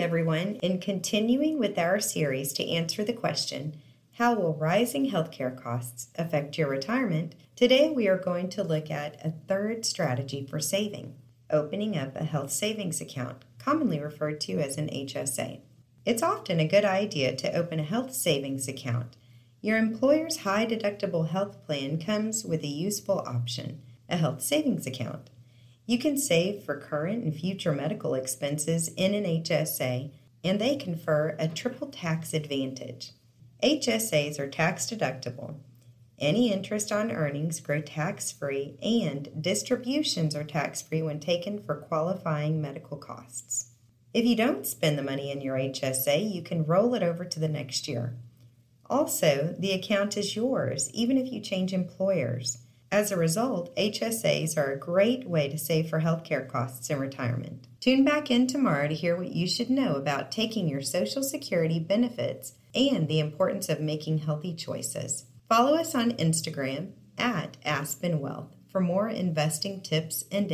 Everyone. In continuing with our series to answer the question, How will rising healthcare costs affect your retirement? Today we are going to look at a third strategy for saving opening up a health savings account, commonly referred to as an HSA. It's often a good idea to open a health savings account. Your employer's high deductible health plan comes with a useful option a health savings account. You can save for current and future medical expenses in an HSA, and they confer a triple tax advantage. HSAs are tax deductible. Any interest on earnings grow tax free, and distributions are tax free when taken for qualifying medical costs. If you don't spend the money in your HSA, you can roll it over to the next year. Also, the account is yours, even if you change employers. As a result, HSAs are a great way to save for healthcare costs in retirement. Tune back in tomorrow to hear what you should know about taking your Social Security benefits and the importance of making healthy choices. Follow us on Instagram at Aspen Wealth for more investing tips and